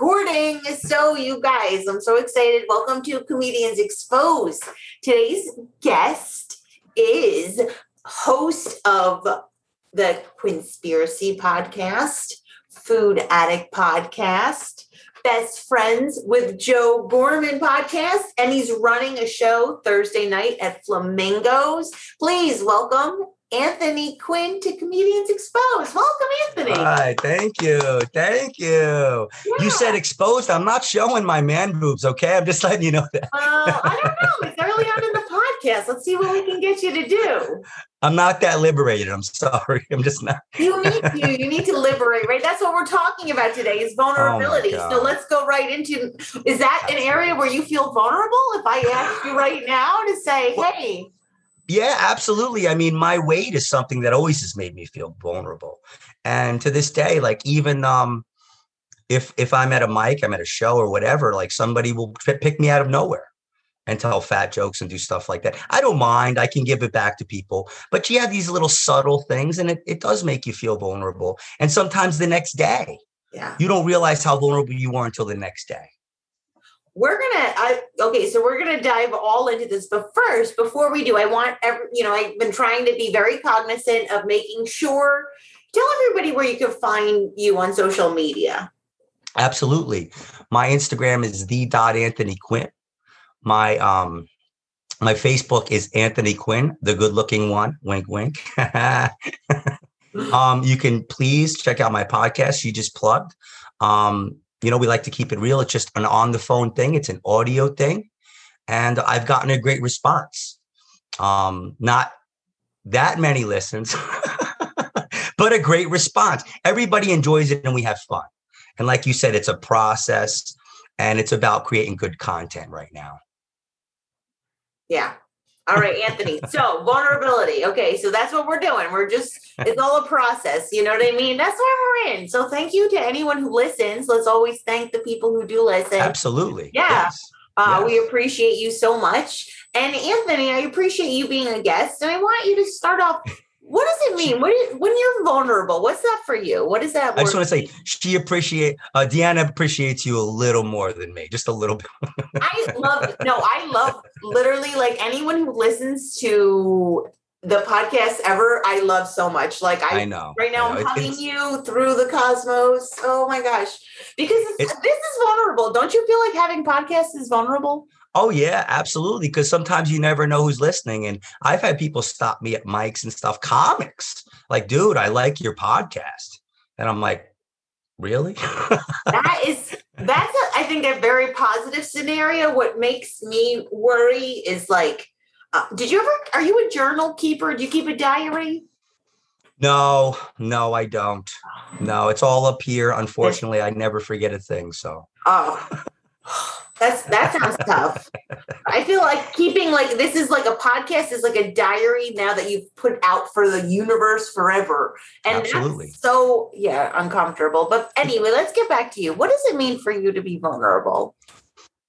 recording. So, you guys, I'm so excited. Welcome to Comedians Exposed. Today's guest is host of the Conspiracy Podcast, Food Addict Podcast, Best Friends with Joe Gorman podcast, and he's running a show Thursday night at Flamingos. Please welcome Anthony Quinn to Comedians Exposed. Welcome, Anthony. Hi, thank you. Thank you. Yeah. You said exposed. I'm not showing my man boobs, okay? I'm just letting you know that. uh, I don't know. It's early on in the podcast. Let's see what we can get you to do. I'm not that liberated. I'm sorry. I'm just not. you need to. You need to liberate, right? That's what we're talking about today is vulnerability. Oh so let's go right into is that an area where you feel vulnerable? If I ask you right now to say, hey, yeah, absolutely. I mean, my weight is something that always has made me feel vulnerable. And to this day, like even um if if I'm at a mic, I'm at a show or whatever, like somebody will pick me out of nowhere and tell fat jokes and do stuff like that. I don't mind. I can give it back to people. But you have these little subtle things and it, it does make you feel vulnerable. And sometimes the next day, yeah. you don't realize how vulnerable you are until the next day we're gonna I, okay so we're gonna dive all into this but first before we do i want every you know i've been trying to be very cognizant of making sure tell everybody where you can find you on social media. Absolutely. My instagram is the dot anthony quinn. My um my facebook is anthony quinn the good looking one wink wink. Um you can please check out my podcast you just plugged. Um you know, we like to keep it real. It's just an on the phone thing, it's an audio thing. And I've gotten a great response. Um, not that many listens, but a great response. Everybody enjoys it and we have fun. And like you said, it's a process and it's about creating good content right now. Yeah. All right, Anthony. So vulnerability. Okay, so that's what we're doing. We're just it's all a process. You know what I mean? That's where we're in. So thank you to anyone who listens. Let's always thank the people who do listen. Absolutely. Yeah. Yes. Uh, yes. We appreciate you so much. And Anthony, I appreciate you being a guest. And I want you to start off what does it mean when, when you're vulnerable? What's that for you? What is that? Mean? I just want to say she appreciate uh, Deana appreciates you a little more than me, just a little bit. I love no, I love literally like anyone who listens to the podcast ever. I love so much. Like I, I know right now, know. I'm hugging you through the cosmos. Oh my gosh, because this is vulnerable. Don't you feel like having podcasts is vulnerable? Oh yeah, absolutely. Because sometimes you never know who's listening, and I've had people stop me at mics and stuff. Comics, like, dude, I like your podcast, and I'm like, really? that is that's a, I think a very positive scenario. What makes me worry is like, uh, did you ever? Are you a journal keeper? Do you keep a diary? No, no, I don't. No, it's all up here. Unfortunately, I never forget a thing. So. Oh. That's that sounds tough. I feel like keeping like this is like a podcast is like a diary now that you've put out for the universe forever. And Absolutely. so yeah, uncomfortable. But anyway, let's get back to you. What does it mean for you to be vulnerable?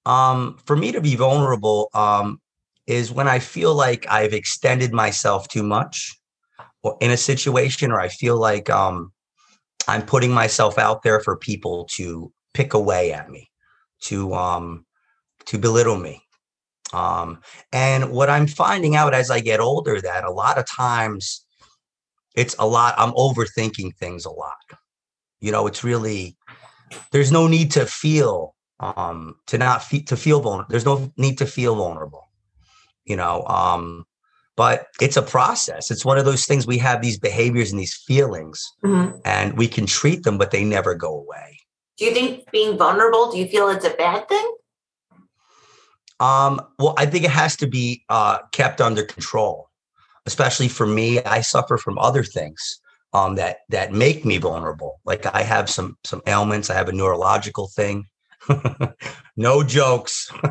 Um, for me to be vulnerable, um, is when I feel like I've extended myself too much or in a situation or I feel like um I'm putting myself out there for people to pick away at me to um, to belittle me. Um, and what I'm finding out as I get older that a lot of times it's a lot. I'm overthinking things a lot. You know, it's really there's no need to feel um, to not fe- to feel vulnerable. There's no need to feel vulnerable. You know, um, but it's a process. It's one of those things we have these behaviors and these feelings, mm-hmm. and we can treat them, but they never go away. Do you think being vulnerable, do you feel it's a bad thing? Um, well, I think it has to be uh, kept under control, especially for me. I suffer from other things um, that that make me vulnerable. Like I have some some ailments. I have a neurological thing. no jokes.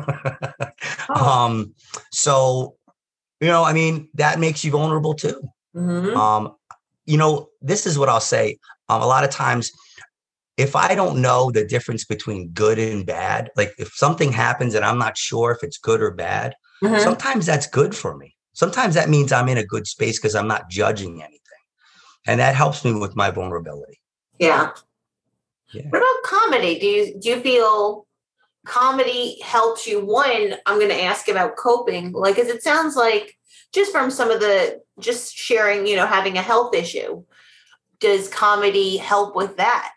oh. um, so you know, I mean, that makes you vulnerable too. Mm-hmm. Um, you know, this is what I'll say. Um, a lot of times if I don't know the difference between good and bad, like if something happens and I'm not sure if it's good or bad, mm-hmm. sometimes that's good for me. Sometimes that means I'm in a good space because I'm not judging anything. And that helps me with my vulnerability. Yeah. Yeah. What about comedy? Do you do you feel comedy helps you? One, I'm going to ask about coping, like, as it sounds like just from some of the just sharing, you know, having a health issue. Does comedy help with that?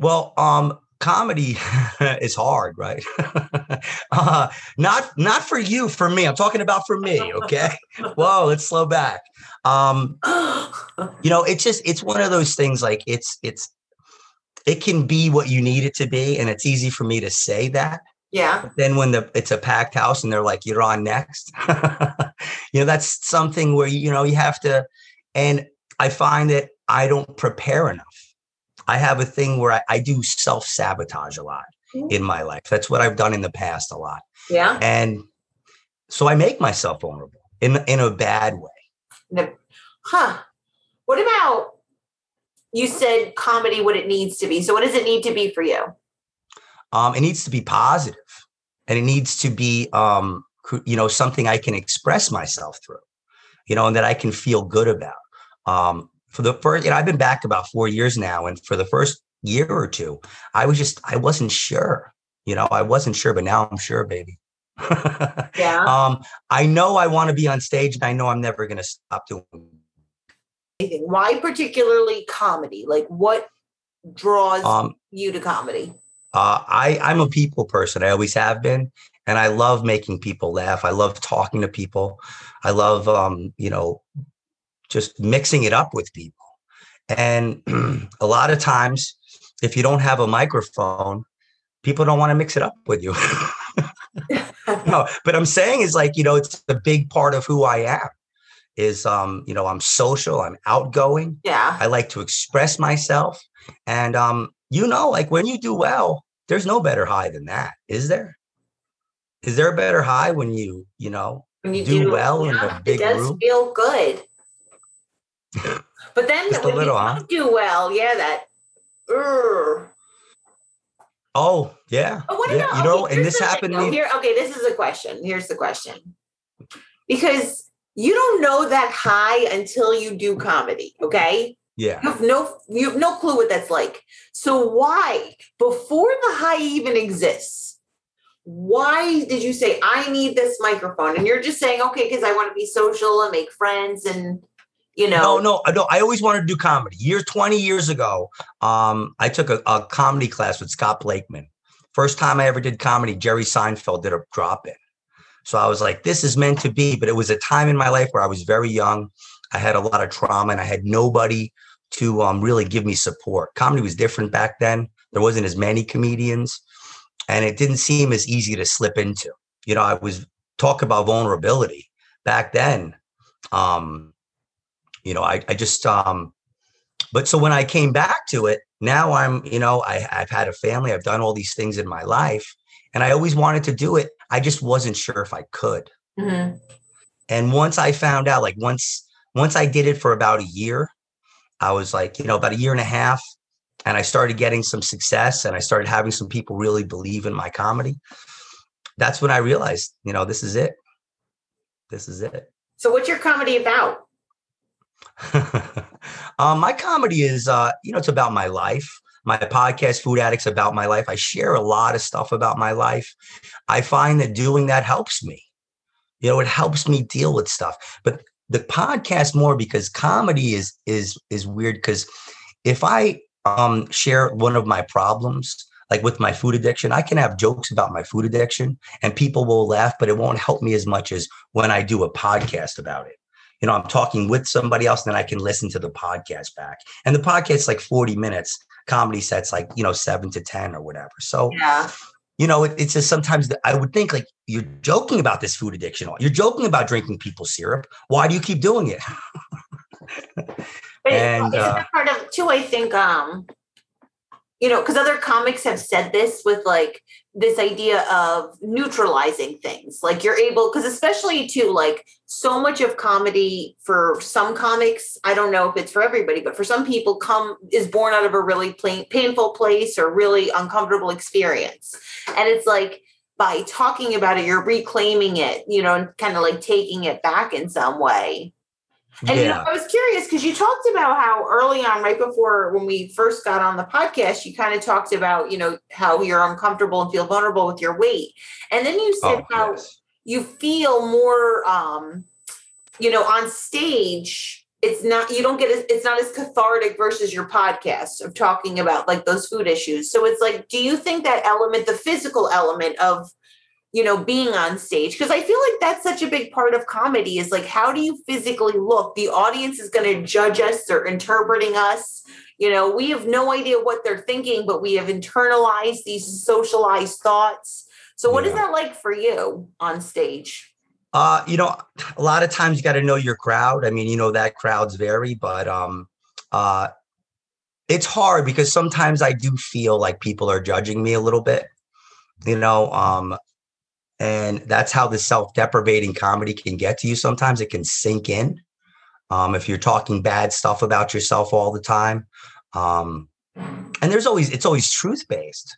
Well, um, comedy is hard, right? uh, not not for you, for me. I'm talking about for me. Okay. Whoa, let's slow back. Um, you know, it's just it's one of those things. Like it's it's it can be what you need it to be, and it's easy for me to say that. Yeah. But then when the it's a packed house and they're like, "You're on next," you know, that's something where you know you have to. And I find that I don't prepare enough. I have a thing where I, I do self sabotage a lot Mm. in my life. That's what I've done in the past a lot. Yeah. And so I make myself vulnerable in in a bad way. Huh. What about you said comedy what it needs to be. So what does it need to be for you? Um, it needs to be positive, and it needs to be um, you know something I can express myself through, you know, and that I can feel good about. Um, for the first, you know, I've been back about four years now, and for the first year or two, I was just I wasn't sure. You know, I wasn't sure, but now I'm sure, baby. Yeah. um, I know I want to be on stage, and I know I'm never going to stop doing. Anything. Why particularly comedy? Like what draws Um, you to comedy? Uh, I I'm a people person. I always have been, and I love making people laugh. I love talking to people. I love um, you know just mixing it up with people. And a lot of times, if you don't have a microphone, people don't want to mix it up with you. no, but I'm saying is like you know it's a big part of who I am. Is um you know I'm social. I'm outgoing. Yeah. I like to express myself. And um, you know, like when you do well, there's no better high than that, is there? Is there a better high when you, you know, When you do well in a yeah, big it does room? feel good. But then Just a little, you huh? do well, yeah, that Urgh. Oh, yeah. But what yeah. about you know, okay, and this thing, happened me. Here, okay, this is a question. Here's the question. Because you don't know that high until you do comedy, okay? Yeah. You have no you have no clue what that's like. So why, before the high even exists, why did you say I need this microphone? And you're just saying, okay, because I want to be social and make friends and you know. No, no, I don't. I always wanted to do comedy. Years, 20 years ago, um, I took a, a comedy class with Scott Blakeman. First time I ever did comedy, Jerry Seinfeld did a drop in. So I was like, this is meant to be. But it was a time in my life where I was very young. I had a lot of trauma and I had nobody to um, really give me support. Comedy was different back then. There wasn't as many comedians and it didn't seem as easy to slip into. You know, I was talk about vulnerability back then. Um, you know, I, I just um, but so when I came back to it, now I'm, you know, I, I've had a family, I've done all these things in my life, and I always wanted to do it. I just wasn't sure if I could. Mhm. And once I found out, like once once I did it for about a year, I was like, you know, about a year and a half, and I started getting some success, and I started having some people really believe in my comedy. That's when I realized, you know, this is it. This is it. So what's your comedy about? Um, my comedy is, uh, you know, it's about my life. My podcast, Food Addicts, about my life. I share a lot of stuff about my life. I find that doing that helps me. You know, it helps me deal with stuff. But the podcast more because comedy is is is weird. Because if I um, share one of my problems, like with my food addiction, I can have jokes about my food addiction, and people will laugh, but it won't help me as much as when I do a podcast about it you know, I'm talking with somebody else, and then I can listen to the podcast back. And the podcast's like 40 minutes. Comedy sets like, you know, seven to 10 or whatever. So, Yeah. you know, it, it's just sometimes that I would think like you're joking about this food addiction. You're joking about drinking people syrup. Why do you keep doing it? But And, uh, part of too? I think, um, you know, because other comics have said this with like this idea of neutralizing things. Like you're able, because especially too, like so much of comedy for some comics, I don't know if it's for everybody, but for some people, come is born out of a really plain, painful place or really uncomfortable experience, and it's like by talking about it, you're reclaiming it, you know, and kind of like taking it back in some way. And yeah. you know, I was curious because you talked about how early on, right before when we first got on the podcast, you kind of talked about, you know, how you're uncomfortable and feel vulnerable with your weight. And then you said oh, how yes. you feel more um, you know, on stage, it's not you don't get as, it's not as cathartic versus your podcast of talking about like those food issues. So it's like, do you think that element, the physical element of you know, being on stage. Because I feel like that's such a big part of comedy is like, how do you physically look? The audience is going to judge us, they're interpreting us. You know, we have no idea what they're thinking, but we have internalized these socialized thoughts. So, what yeah. is that like for you on stage? Uh, you know, a lot of times you got to know your crowd. I mean, you know, that crowds vary, but um, uh, it's hard because sometimes I do feel like people are judging me a little bit. You know, um, and that's how the self-deprecating comedy can get to you. Sometimes it can sink in um, if you're talking bad stuff about yourself all the time. Um, and there's always it's always truth based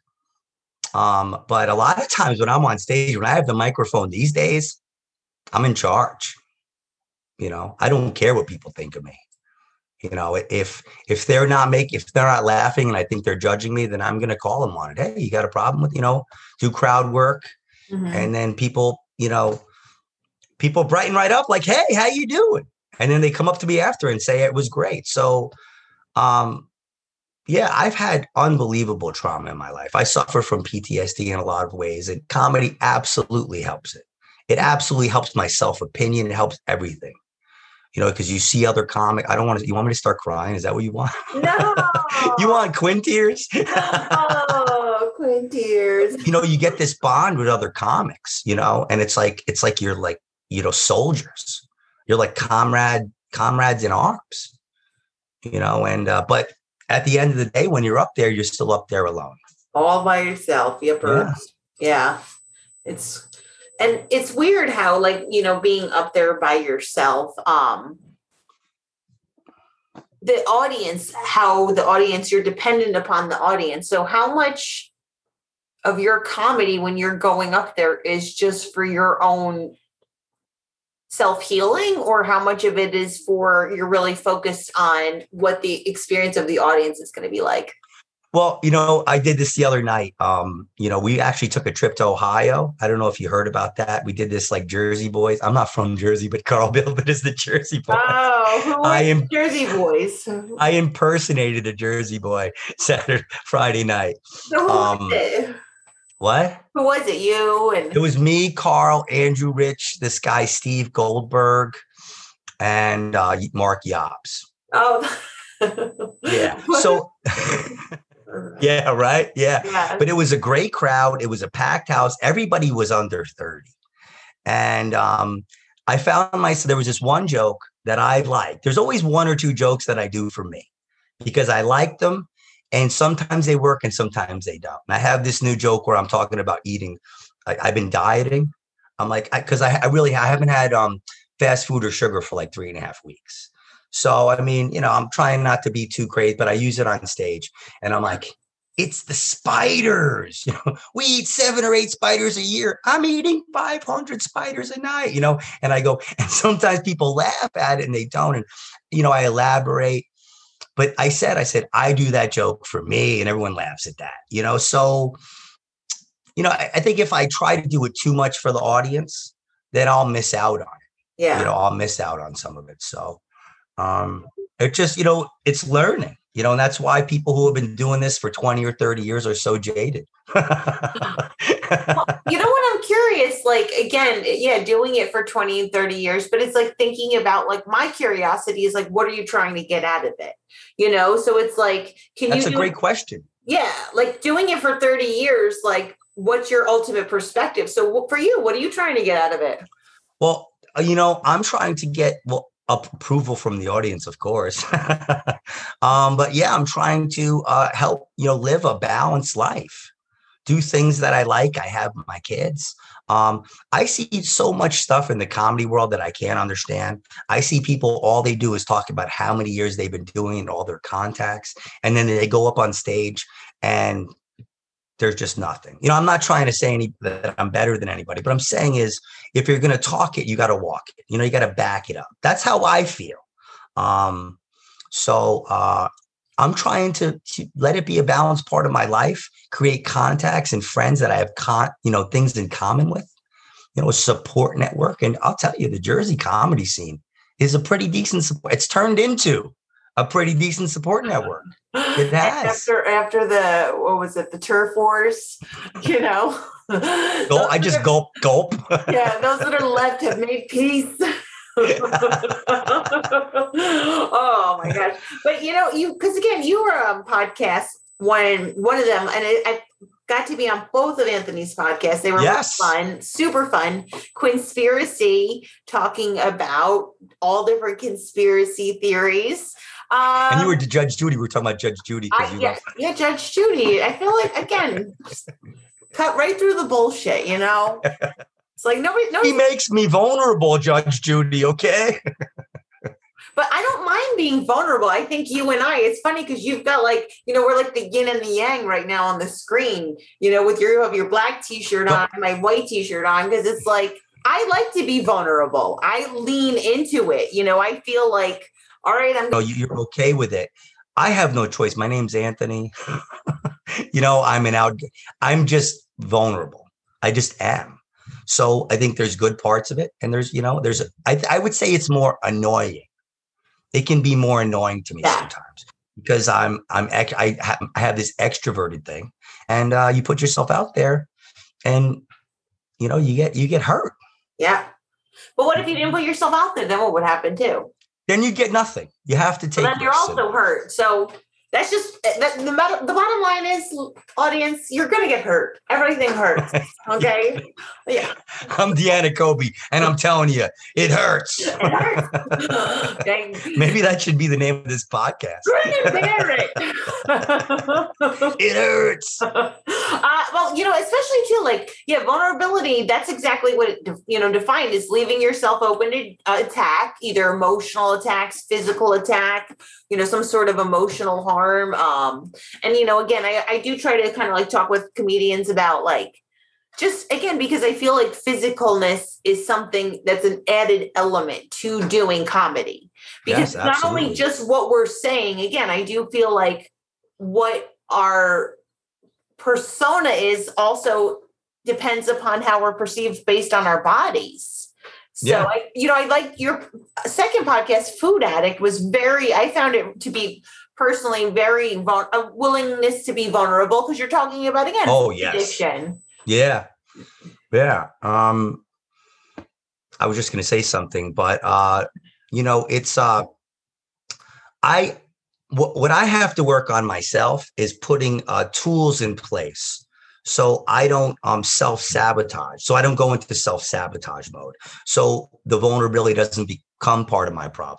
um, but a lot of times when i'm on stage when i have the microphone these days i'm in charge. You know i don't care what people think of me. You know if if they're not making if they're not laughing and i think they're judging me then i'm to call them on it. Hey you got a problem with you know do crowd work Mm-hmm. And then people, you know, people brighten right up like, hey, how you doing? And then they come up to me after and say it was great. So um yeah, I've had unbelievable trauma in my life. I suffer from PTSD in a lot of ways, and comedy absolutely helps it. It absolutely helps my self opinion. It helps everything. You know, because you see other comic. I don't want to. You want me to start crying? Is that what you want? No. you want Quinn tears? Quinn tears. You know, you get this bond with other comics, you know, and it's like it's like you're like, you know, soldiers. You're like comrade, comrades in arms. You know, and uh, but at the end of the day, when you're up there, you're still up there alone. All by yourself. Yep. Yeah. yeah. It's and it's weird how like, you know, being up there by yourself, um, the audience how the audience you're dependent upon the audience so how much of your comedy when you're going up there is just for your own self-healing or how much of it is for you're really focused on what the experience of the audience is going to be like? Well you know i did this the other night um you know we actually took a trip to ohio. I don't know if you heard about that. We did this like jersey boys. I'm not from jersey but carl Bilbert is the jersey boy oh i am jersey boys? I impersonated a jersey boy saturday friday night. So um, what? Who was it? You and it was me, Carl, Andrew Rich, this guy Steve Goldberg, and uh, Mark Yobs. Oh, yeah. So. yeah, right. Yeah. yeah. But it was a great crowd. It was a packed house. Everybody was under 30. And um, I found myself, there was this one joke that I liked. There's always one or two jokes that I do for me because I like them and sometimes they work and sometimes they don't. And I have this new joke where I'm talking about eating. I, have been dieting. I'm like, because I, I, I, really I haven't had um, fast food or sugar for like three and a half weeks. So I mean, you know, I'm trying not to be too crazy, but I use it on stage, and I'm like, it's the spiders. You know, we eat seven or eight spiders a year. I'm eating 500 spiders a night. You know, and I go, and sometimes people laugh at it and they don't. And you know, I elaborate but I said, I said, I do that joke for me, and everyone laughs at that, you know. So, you know, I, I think if I try to do it too much for the audience, then I'll miss out on it. Yeah. You know, I'll miss out on some of it. So um it just, you know, it's learning you know, and that's why people who have been doing this for 20 or 30 years are so jaded. well, you know what? I'm curious, like, again, yeah, doing it for 20 and 30 years, but it's like thinking about, like, my curiosity is like, what are you trying to get out of it? You know, so it's like, can that's you? That's a great question. Yeah. Like doing it for 30 years, like, what's your ultimate perspective? So for you, what are you trying to get out of it? Well, uh, you know, I'm trying to get, well, approval from the audience, of course. um, but yeah, I'm trying to uh, help you know live a balanced life, do things that I like. I have my kids. Um, I see so much stuff in the comedy world that I can't understand. I see people all they do is talk about how many years they've been doing and all their contacts, and then they go up on stage and there's just nothing. You know, I'm not trying to say any that I'm better than anybody, but I'm saying is if you're going to talk it, you got to walk it. You know, you got to back it up. That's how I feel. Um, so uh, I'm trying to, to, let it be a balanced part of my life, create contacts and friends that I have con, you know, things in common with, you know, a support network. And I'll tell you, the Jersey comedy scene is a pretty decent support. It's turned into a pretty decent support uh-huh. network. It has. After after the what was it, the turf wars, you know. Gulp, I just gulp, gulp. yeah, those that are left have made peace. oh my gosh! But you know, you because again, you were on podcast one one of them, and I, I got to be on both of Anthony's podcasts. They were yes. fun, super fun. Conspiracy, talking about all different conspiracy theories. Um, and you were to Judge Judy. We were talking about Judge Judy. I, yeah, yeah, Judge Judy. I feel like again, cut right through the bullshit. You know, it's like nobody. nobody he makes me vulnerable, Judge Judy. Okay. but I don't mind being vulnerable. I think you and I. It's funny because you've got like you know we're like the yin and the yang right now on the screen. You know, with your you have your black T-shirt on, my white T-shirt on, because it's like I like to be vulnerable. I lean into it. You know, I feel like all right, I'm. No, you're okay with it. I have no choice. My name's Anthony. you know, I'm an out. I'm just vulnerable. I just am. So I think there's good parts of it, and there's you know there's I I would say it's more annoying. It can be more annoying to me yeah. sometimes because I'm I'm I have, I have this extroverted thing, and uh, you put yourself out there, and you know you get you get hurt. Yeah, but what if you didn't put yourself out there? Then what would happen too? Then you get nothing. You have to take. But then you're also hurt. So that's just that, the, the bottom line is, audience, you're gonna get hurt. Everything hurts. Okay. yeah. I'm Deana Kobe, and I'm telling you, it hurts. It hurts. Maybe that should be the name of this podcast. it. it hurts. Uh, well, you know, especially too, like, yeah, vulnerability. That's exactly what it, you know, defined is leaving yourself open to uh, attack, either emotional attacks, physical attack, you know, some sort of emotional harm. Um, and you know, again, I, I do try to kind of like talk with comedians about like just again because I feel like physicalness is something that's an added element to doing comedy. Because yes, not only just what we're saying, again, I do feel like what our persona is also depends upon how we're perceived based on our bodies. So yeah. I, you know, I like your second podcast, Food Addict, was very. I found it to be personally very vul- a willingness to be vulnerable because you're talking about again oh yes addiction. yeah yeah um i was just going to say something but uh you know it's uh i what, what i have to work on myself is putting uh tools in place so i don't um self-sabotage so i don't go into the self-sabotage mode so the vulnerability doesn't become part of my problem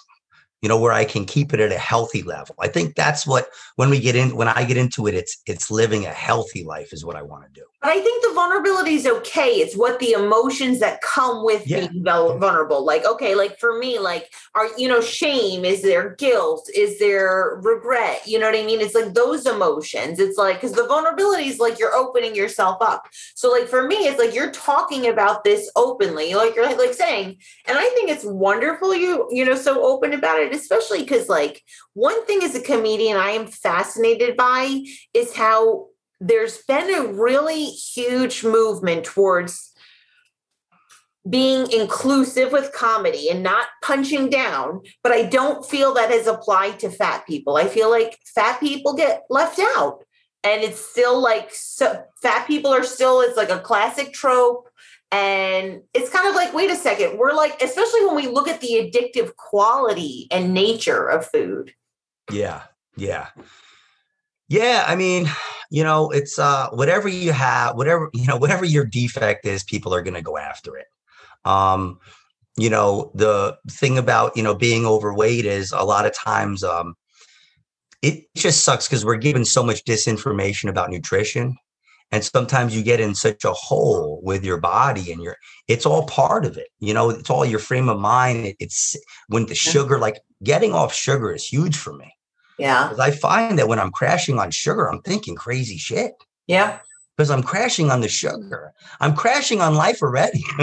you know, where I can keep it at a healthy level. I think that's what when we get in when I get into it, it's it's living a healthy life is what I want to do. But I think the vulnerability is okay. It's what the emotions that come with yeah. being vulnerable. Like, okay, like for me, like are you know, shame, is there guilt, is there regret? You know what I mean? It's like those emotions. It's like because the vulnerability is like you're opening yourself up. So, like for me, it's like you're talking about this openly, like you're like saying, and I think it's wonderful you, you know, so open about it especially because, like, one thing as a comedian I am fascinated by is how there's been a really huge movement towards being inclusive with comedy and not punching down, but I don't feel that has applied to fat people. I feel like fat people get left out. And it's still like so fat people are still it's like a classic trope and it's kind of like, wait a second, we're like, especially when we look at the addictive quality and nature of food. Yeah. Yeah. Yeah. I mean, you know, it's uh whatever you have, whatever, you know, whatever your defect is, people are gonna go after it. Um, you know, the thing about, you know, being overweight is a lot of times um it just sucks because we're given so much disinformation about nutrition and sometimes you get in such a hole with your body and your it's all part of it you know it's all your frame of mind it, it's when the sugar like getting off sugar is huge for me yeah. Because i find that when i'm crashing on sugar i'm thinking crazy shit. Yeah. Because I'm crashing on the sugar. I'm crashing on life already.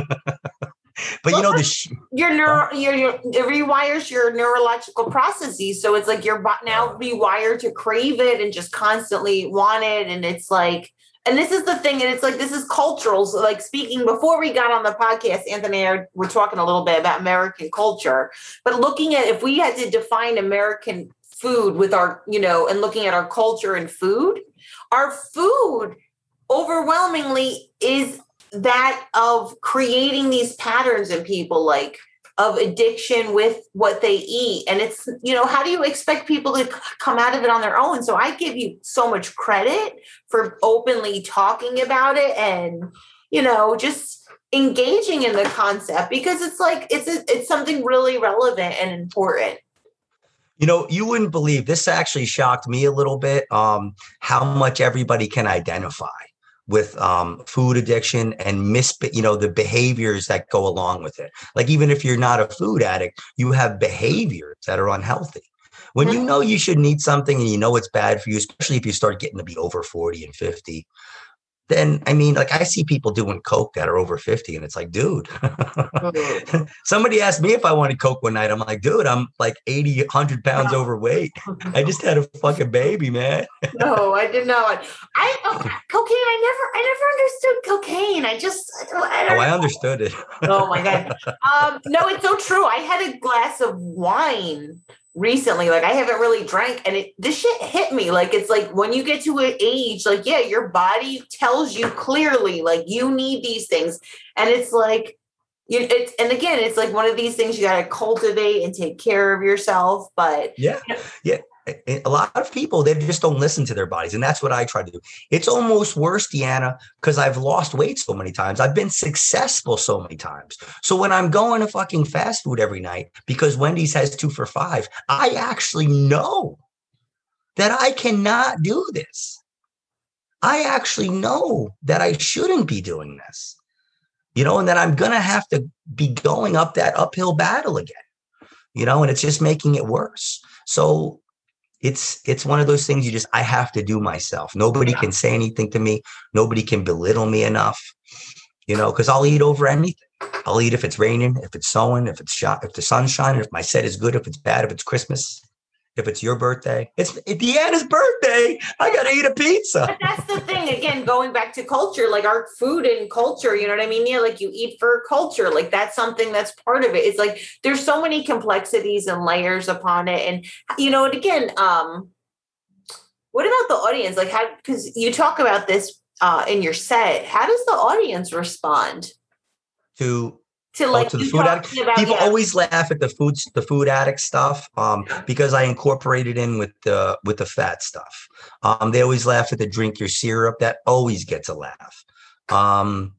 but you know the sh- your neuro your, your it rewires your neurological processes. So it's like you're now rewired to crave it and just constantly want it. And it's like and this is the thing and it's like this is cultural. So like speaking before we got on the podcast anthony and I were talking a little bit about american culture. But looking at if we had to define american food with our you know and looking at our culture and food our food overwhelmingly is that of creating these patterns in people like of addiction with what they eat. And it's you know how do you expect people to come out of it on their own? So i give you so much credit for openly talking about it and you know just engaging in the concept because it's like it's a, it's something really relevant and important you know, you wouldn't believe this actually shocked me a little bit um, how much everybody can identify with um, food addiction and mis you know the behaviors that go along with it. Like even if you're not a food addict you have behaviors that are unhealthy. When you know you should eat something and you know it's bad for you especially if you start getting to be over 40 and 50 then I mean, like I see people doing coke that are over 50, and it's like, dude. Somebody asked me if I wanted coke one night. I'm like, dude, I'm like 80, 100 pounds overweight. I just had a fucking baby, man. no, I did not. I oh, cocaine. I never, I never understood cocaine. I just, I don't, I don't oh, I understood it. oh my god. Um, no, it's so true. I had a glass of wine recently like i haven't really drank and it this shit hit me. Like it's like when you get to an age like yeah your body tells you clearly like you need these things. And it's like you it's and again it's like one of these things you got to cultivate and take care of yourself but yeah. Yeah a lot of people they just don't listen to their bodies and that's what i try to do. It's almost worse deana because i've lost weight so many times. I've been successful so many times. So when i'm going to fucking fast food every night because wendy's has two for five i actually know that i cannot do this. I actually know that i shouldn't be doing this you know and that i'm gonna have to be going up that uphill battle again you know and it's just making it worse. So it's it's one of those things you just I have to do myself. Nobody yeah. can say anything to me. Nobody can belittle me enough. You know, because I'll eat over anything. I'll eat if it's raining, if it's snowing, if it's shot, if the sun's shining, if my set is good, if it's bad, if it's Christmas if it's your birthday. It's, Deana's birthday. I got to eat a pizza. But that's the thing. Again, going back to culture, like our food and culture, you know what I mean? Yeah, like you eat for culture. Like that's something that's part of it. It's like there's so many complexities and layers upon it. And, you know, and again, um, what about the audience? Like how, because you talk about this uh, in your set, how does the audience respond? To to oh, like oh, to the food addict. About, People yeah. always laugh at the food the food addict stuff um, because I incorporate it in with the with the fat stuff. Um, they always laugh at the drink your syrup. That always gets a laugh. Um,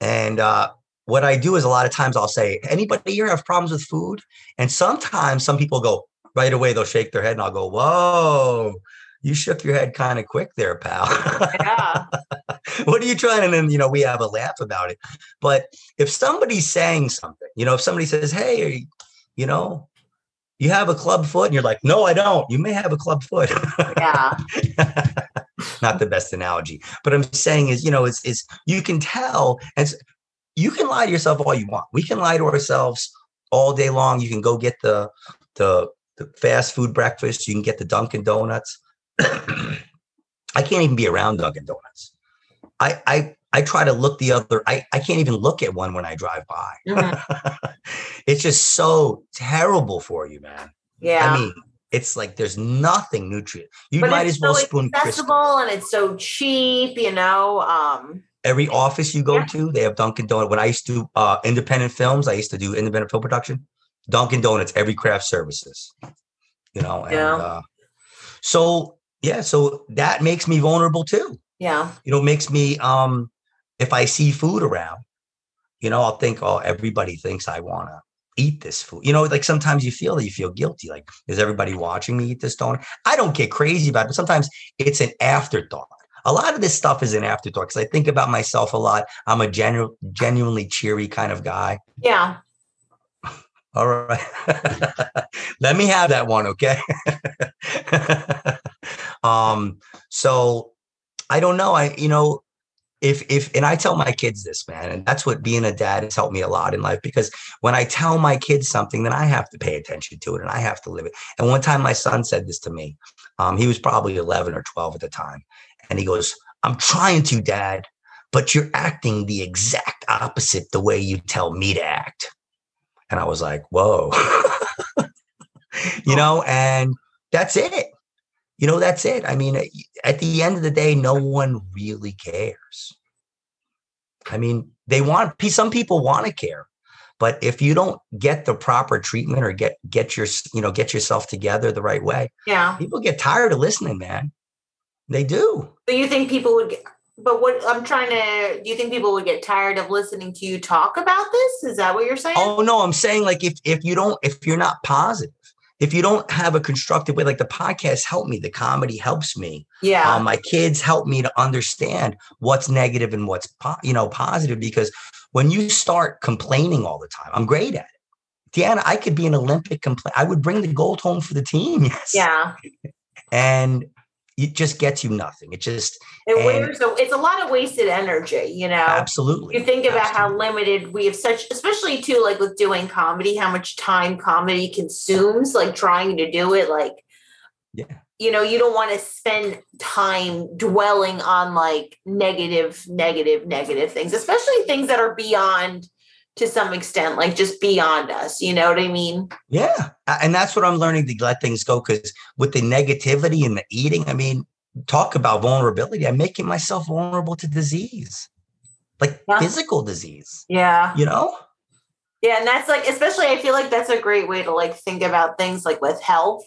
and uh, what I do is a lot of times I'll say, anybody here have problems with food? And sometimes some people go right away. They'll shake their head, and I'll go, "Whoa." You shook your head kind of quick there, pal. Yeah. what are you trying? And then, you know, we have a laugh about it. But if somebody's saying something, you know, if somebody says, hey, you know, you have a club foot, and you're like, no, I don't. You may have a club foot. Yeah. Not the best analogy. But I'm saying is, you know, is is you can tell, and you can lie to yourself all you want. We can lie to ourselves all day long. You can go get the the the fast food breakfast. You can get the Dunkin' Donuts. I can't even be around Dunkin' Donuts. I I I try to look the other. I I can't even look at one when I drive by. Mm-hmm. it's just so terrible for you, man. Yeah. I mean, it's like there's nothing nutrient. You but might as well so spoon accessible and it's so cheap, you know. Um every office you go yeah. to, they have Dunkin' Donut. When I used to do uh, independent films, I used to do independent film production. Dunkin' Donuts, every craft services. You know, and yeah. uh, so yeah, so that makes me vulnerable too. Yeah. You know, makes me um if I see food around, you know, I'll think, oh, everybody thinks I want to eat this food. You know, like sometimes you feel that you feel guilty. Like, is everybody watching me eat this donut? I don't get crazy about it, but sometimes it's an afterthought. A lot of this stuff is an afterthought because I think about myself a lot. I'm a genu- genuinely cheery kind of guy. Yeah. All right. Let me have that one, okay? um, so I don't know. I, you know, if if and I tell my kids this, man, and that's what being a dad has helped me a lot in life because when I tell my kids something, then I have to pay attention to it and I have to live it. And one time my son said this to me. Um, he was probably 11 or 12 at the time. And he goes, I'm trying to, dad, but you're acting the exact opposite the way you tell me to act. And I was like, whoa. you know, and that's it. You know, that's it. I mean, at the end of the day, no one really cares. I mean, they want some people want to care, but if you don't get the proper treatment or get get your you know get yourself together the right way, yeah, people get tired of listening, man. They do. Do you think people would get, but what I'm trying to do you think people would get tired of listening to you talk about this? Is that what you're saying? Oh no, I'm saying like if if you don't if you're not positive, if you don't have a constructive way, like the podcast helped me, the comedy helps me. Yeah. Um, my kids help me to understand what's negative and what's po- you know positive because when you start complaining all the time, I'm great at it. Deana, I could be an Olympic complaint. I would bring the gold home for the team. Yes. Yeah. And it just gets you nothing. It just it wears so it's a lot of wasted energy, you know. Absolutely. You think about absolutely. how limited we have such especially too like with doing comedy, how much time comedy consumes, like trying to do it like yeah. You know, you don't want to spend time dwelling on like negative, negative, negative things, especially things that are beyond to some extent, like just beyond us. You know what I mean? Yeah. And that's what I'm learning to let things go. Cause with the negativity and the eating, I mean, talk about vulnerability. I'm making myself vulnerable to disease, like yeah. physical disease. Yeah. You know? Yeah. And that's like, especially, I feel like that's a great way to like think about things like with health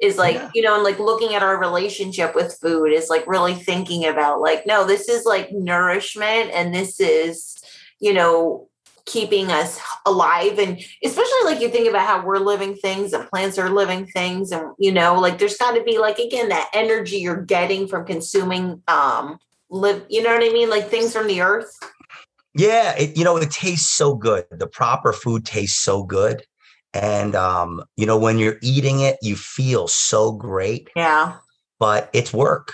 is like yeah. you know and like looking at our relationship with food is like really thinking about like no this is like nourishment and this is you know keeping us alive. And especially like you think about how we're living things and plants are living things and you know like there's got to be like again that energy you're getting from consuming um live you know what i mean? Like things from the earth. Yeah it, you know it tastes so good. The proper food tastes so good. And um you know when you're eating it you feel so great. Yeah. But it's work.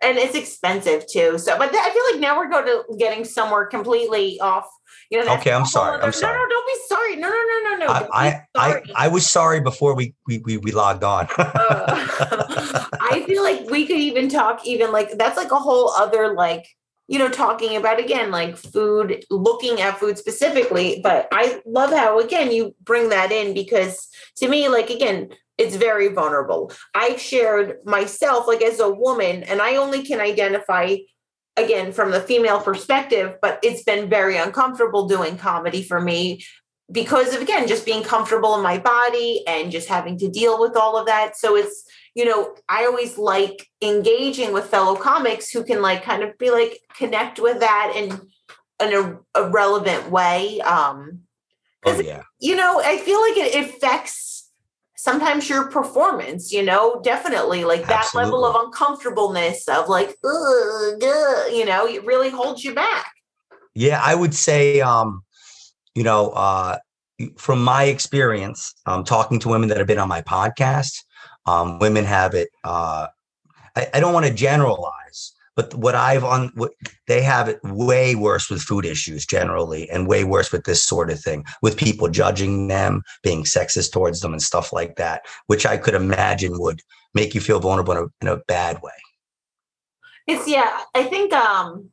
And it's expensive too. So but i feel like now we're going to getting somewhere completely off you know, okay, I'm sorry. I'm sorry. No, no, don't be sorry. No, no, no, no, no. I, I, I, was sorry before we we we, we logged on. uh, I feel like we could even talk even like that's like a whole other like you know talking about again like food looking at food specifically but i love how again you bring that in because to me like again it's very vulnerable i've shared myself like as a woman and i only can identify again from the female perspective but it's been very uncomfortable doing comedy for me because of again just being comfortable in my body and just having to deal with all of that so it's you know i always like engaging with fellow comics who can like kind of be like connect with that in in a, a relevant way um oh, yeah. you know i feel like it affects sometimes your performance, you know, definitely like that Absolutely. level of uncomfortableness of like, you know, it really holds you back. Yeah, I would say, um, you know, uh, from my experience, um, talking to women that have been on my podcast, um, women have it. Uh, I, I don't want to generalize, but what I've on what they have it way worse with food issues generally, and way worse with this sort of thing, with people judging them, being sexist towards them, and stuff like that, which I could imagine would make you feel vulnerable in a, in a bad way. It's yeah, I think um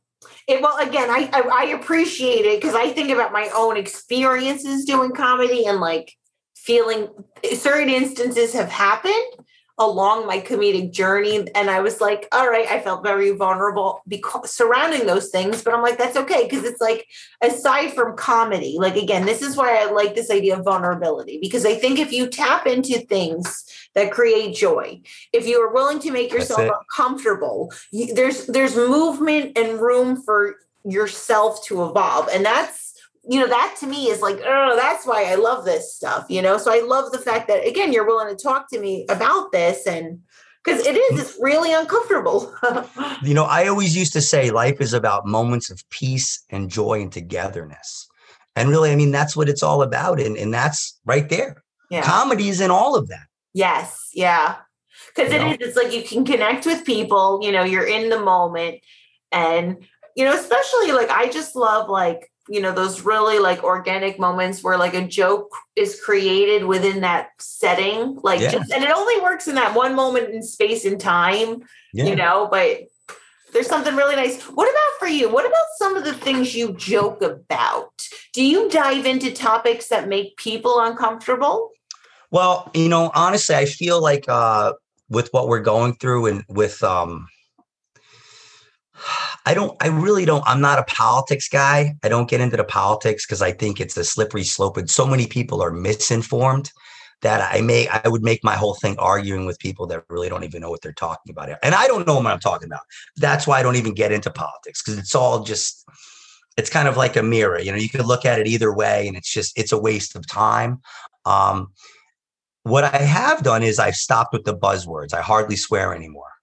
it, well again I, I i, appreciate it because i think about my own experiences doing comedy and like feeling certain instances have happened along my comedic journey and i was like all right i felt very vulnerable because surrounding those things but i'm like that's okay because it's like aside from comedy like again this is why i like this idea of vulnerability because i think if you tap into things that create joy if you are willing to make yourself uncomfortable you, there's there's movement and room for yourself to evolve and that's you know, that to me is like, oh, that's why I love this stuff, you know? So I love the fact that, again, you're willing to talk to me about this and because it is, it's really uncomfortable. you know, I always used to say life is about moments of peace and joy and togetherness. And really, I mean, that's what it's all about. And, and that's right there. Yeah. Comedy is in all of that. Yes. Yeah. Because it know? is, it's like you can connect with people, you know, you're in the moment and you know, especially like I just love like, you know, those really like organic moments where like a joke is created within that setting. Like Yeah. just and it only works in that one moment in space and time, Yeah. you know, but there's something really nice. What about for you? What about some of the things you joke about? Do you dive into topics that make people uncomfortable? Well, you know, honestly, I feel like uh with what we're going through and with um I don't I really don't I'm not a politics guy. I don't get into the politics because I think it's a slippery slope and so many people are misinformed that I may I would make my whole thing arguing with people that really don't even know what they're talking about. And I don't know what I'm talking about. That's why I don't even get into politics because it's all just it's kind of like a mirror. You know, you could look at it either way and it's just it's a waste of time. Um what I have done is I've stopped with the buzzwords. I hardly swear anymore.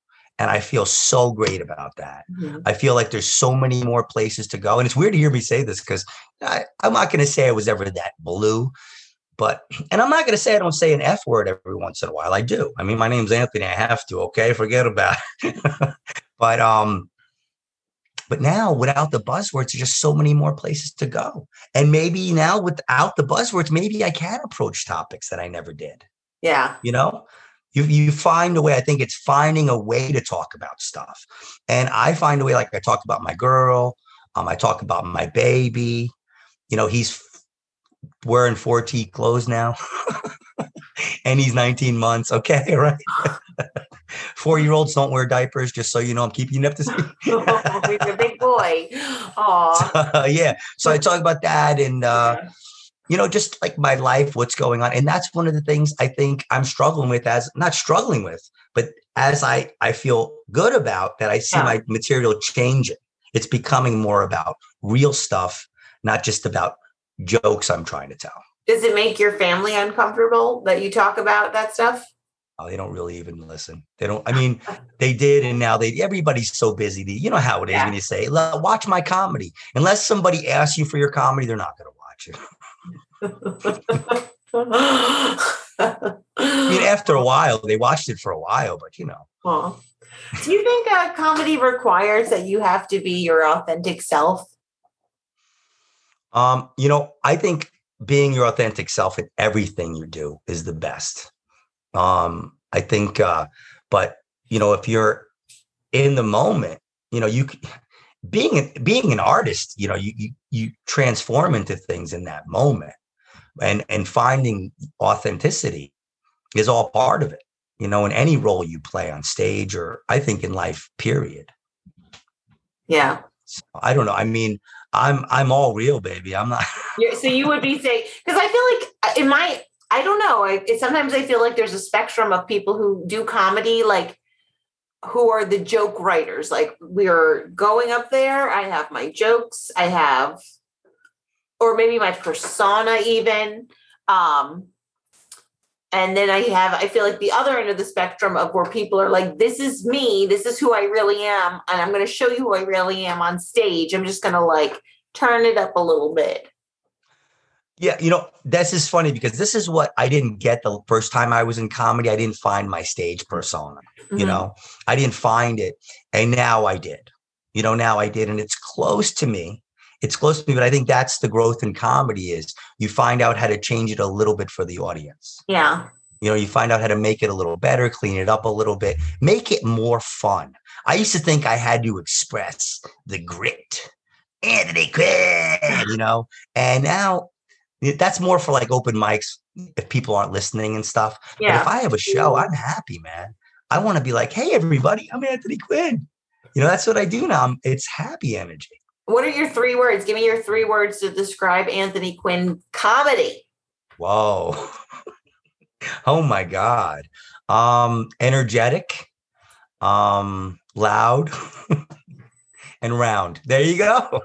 And I feel so great about that. I feel like there's so many more places to go. And it's weird to hear me say this because I'm not going to say I was ever that blue, but, and I'm not going to say I don't say an F word every once in a while. I do. I mean, my name's Anthony. I have to. Okay. Forget about it. but, um, but now without the buzzwords, there's just so many more places to go. And maybe now without the buzzwords, maybe I can approach topics that I never did Yeah. you know you you find a way i think it's finding a way to talk about stuff. And i find a way like i talked about my girl um i talk about my baby. You know he's wearing 4t clothes now and he's 19 months okay right? Four year olds don't wear diapers just so you know i'm keeping you up to speed. He's a big boy. Aw. yeah so i talk about that and uh you know, just like my life, what's going on. And that's one of the things I think I'm struggling with as not struggling with, but as I, I feel good about that, I see Yeah. my material changing. It's becoming more about real stuff, not just about jokes I'm trying to tell. Does it make your family uncomfortable that you talk about that stuff? Oh, they don't really even listen. They don't, I mean, they did. And now they, everybody's so busy. You know how it is Yeah. when you say, watch my comedy. Unless somebody asks you for your comedy, they're not going to watch it. I mean, after a while, they watched it for a while, but you know, Aw. Do you think uh, comedy requires that you have to be your authentic self? Um, you know, I think being your authentic self in everything you do is the best. Um, I think, uh, but you know, if you're in the moment, you know, you being an- being an artist, you know, you you, you transform into things in that moment, and and finding authenticity is all part of it. You know, in any role you play on stage, or I think in life, period. Yeah. So, I don't know. I mean, I'm I'm all real, baby. I'm not. So you would be saying because I feel like uh, in my I don't know. I, it, sometimes I feel like there's a spectrum of people who do comedy, like who are the joke writers. Like we're going up there. I have my jokes. I have, or maybe my persona even. Um, and then I have, I feel like the other end of the spectrum of where people are like, this is me, this is who I really am, and I'm going to show you who I really am on stage. I'm just going to like turn it up a little bit. Yeah, you know, this is funny because this is what I didn't get the first time I was in comedy. I didn't find my stage persona. You Mhm. know, I didn't find it. And now I did. You know, now I did. And it's close to me. It's close to me, but I think that's the growth in comedy is you find out how to change it a little bit for the audience. Yeah. You know, you find out how to make it a little better, clean it up a little bit, make it more fun. I used to think I had to express the grit, Anthony Quinn, you know, and now that's more for like open mics if people aren't listening and stuff. But Yeah. if I have a show, I'm happy, man. I want to be like, hey, everybody, I'm Anthony Quinn. You know, that's what I do now. I'm, it's happy energy. What are your three words? Give me your three words to describe Anthony Quinn comedy. Whoa. oh my God. Um, energetic, um, loud, and round. There you go.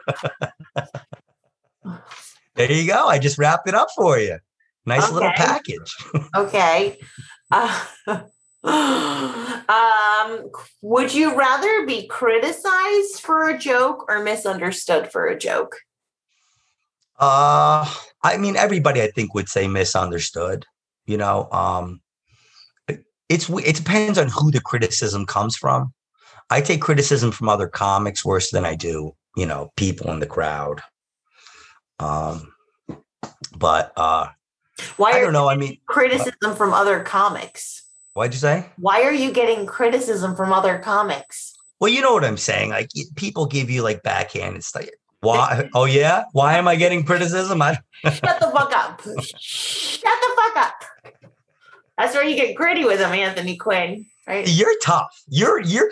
there you go. I just wrapped it up for you. Nice little package. Okay. Uh, um, would you rather be criticized for a joke or misunderstood for a joke? Uh, I mean, everybody I think would say misunderstood. You know, um, it- it's it depends on who the criticism comes from. I take criticism from other comics worse than I do, you know, people in the crowd. Um, but uh, Why I don't know. I mean, criticism from other comics? What'd you say? Why are you getting criticism from other comics? Well, you know what I'm saying. Like people give you like backhand backhanded stuff. Why? Oh yeah. Why am I getting criticism? I Shut the fuck up. Shut the fuck up. That's where you get gritty with him, Anthony Quinn. Right? You're tough. You're you're.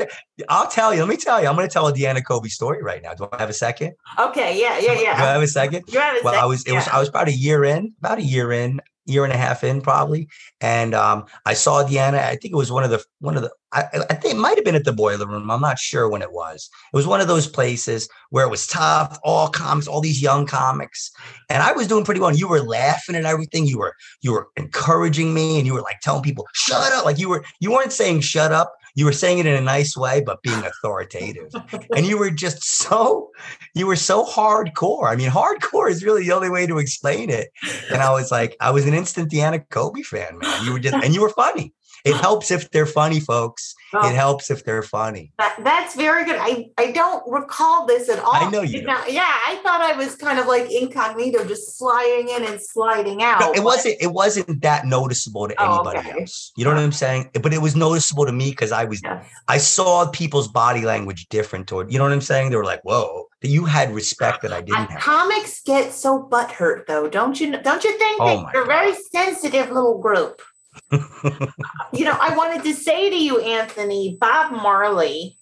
I'll tell you. Let me tell you. I'm going to tell a Deana Kobe story right now. Do I have a second? Okay, yeah, yeah, Yeah. Do I have a second? You have a Well, I was. It was. I was about a year in. About a year in. Year and a half in, probably. And um, I saw Deana. I think it was one of the one of the. I, I think it might have been at the Boiler Room. I'm not sure when it was. It was one of those places where it was tough. All comics, all these young comics, and I was doing pretty well. And you were laughing at everything. You were you were encouraging me, and you were like telling people, "Shut up!" Like you were you weren't saying "shut up." You were saying it in a nice way, but being authoritative. and you were just so you were so hardcore. I mean, hardcore is really the only way to explain it. And I was like, I was an instant Deana Kobe fan, man. You were just and you were funny. It helps if they're funny, folks. Oh, It helps if they're funny. that, that's very good. I, I don't recall this at all. I know you yeah, I thought I was kind of like incognito, just sliding in and sliding out. No, it but- wasn't. It wasn't that noticeable to Oh, anybody okay. else. You know what I'm saying? But it was noticeable to me because I was. Yes. I saw people's body language different toward. You know what I'm saying? They were like, "Whoa!" That you had respect that I didn't have. comics get so butthurt though, don't you? Don't you think Oh that you're a very sensitive little group? you know, I wanted to say to you, Anthony, Bob Marley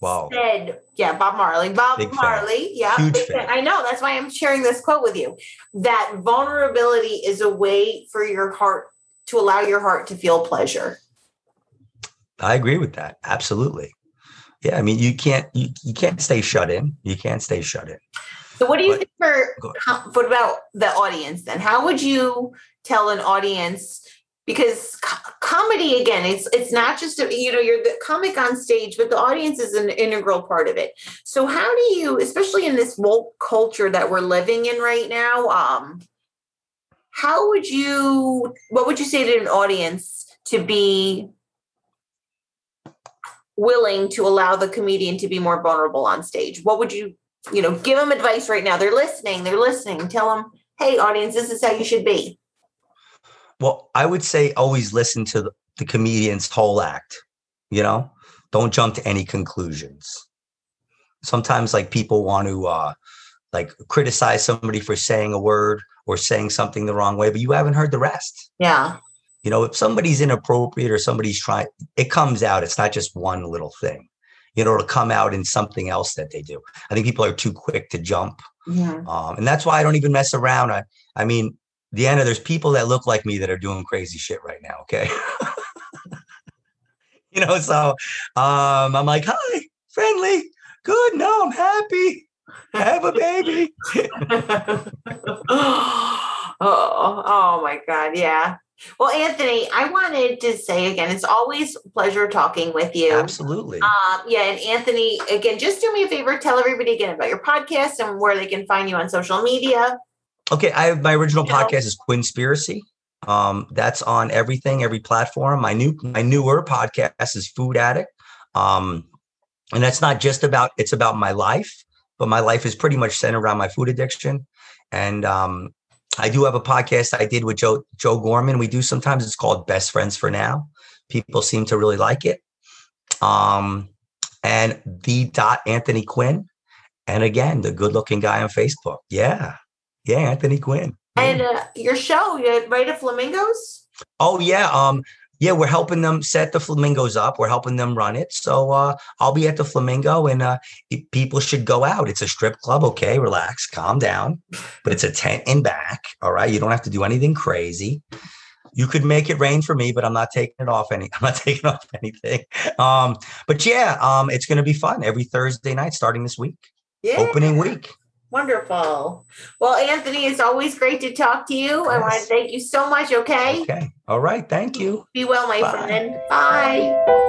Wow. said, yeah, Bob Marley, Bob Big fan. Marley, yeah, Huge fan. I know. That's why I'm sharing this quote with you. That vulnerability is a way for your heart to allow your heart to feel pleasure. I agree with that. Absolutely. Yeah, I mean, you can't you, you can't stay shut in. You can't stay shut in. So, what do you But- think for what about the audience then? How would you tell an audience? Because co- comedy again, it's it's not just a, you know you're the comic on stage, but the audience is an integral part of it. So, how do you, especially in this woke culture that we're living in right now, um, how would you? What would you say to an audience to be willing to allow the comedian to be more vulnerable on stage? What would you you know, give them advice right now. They're listening. They're listening. Tell them, hey, audience, this is how you should be. Well, I would say always listen to the, the comedian's whole act. You know, don't jump to any conclusions. Sometimes, like people want to uh, like criticize somebody for saying a word or saying something the wrong way, but you haven't heard the rest. Yeah. You know, if somebody's inappropriate or somebody's trying, it comes out. It's not just one little thing. You know, it'll come out in something else that they do. I think people are too quick to jump. Mhm. Um, and that's why I don't even mess around. I, I mean, Deana, there's people that look like me that are doing crazy shit right now. Okay. you know, so um, I'm like, hi, friendly, good. No, I'm happy. Have a baby. oh, oh my God. Yeah. Well, Anthony, I wanted to say again, it's always a pleasure talking with you. Absolutely. Um, yeah, and Anthony, again, just do me a favor, tell everybody again about your podcast and where they can find you on social media. Okay, I have my original You know? podcast is Quinspiracy. Um, that's on everything, every platform. My new my newer podcast is Food Addict. Um, and that's not just about it's about my life, but my life is pretty much centered around my food addiction. And um, I do have a podcast I did with Joe Joe Gorman. We do sometimes it's called Best Friends for Now. People seem to really like it. Um, and the dot Anthony Quinn. And again, the good looking guy on Facebook. Yeah. Yeah, Anthony Quinn. And uh, your show, you right at Flamingos? Oh yeah, um, yeah, we're helping them set the flamingos up. We're helping them run it. So uh, I'll be at the flamingo, and uh, people should go out. It's a strip club. Okay, relax, calm down. But it's a tent in back. All right, you don't have to do anything crazy. You could make it rain for me, but I'm not taking it off any. I'm not taking off anything. Um, but yeah, um, it's going to be fun every Thursday night starting this week, Yeah. opening week. Wonderful. Well, Anthony, it's always great to talk to you. I want to thank you so much. Okay. Okay, all right, thank you. Be well, my Bye. friend. Bye.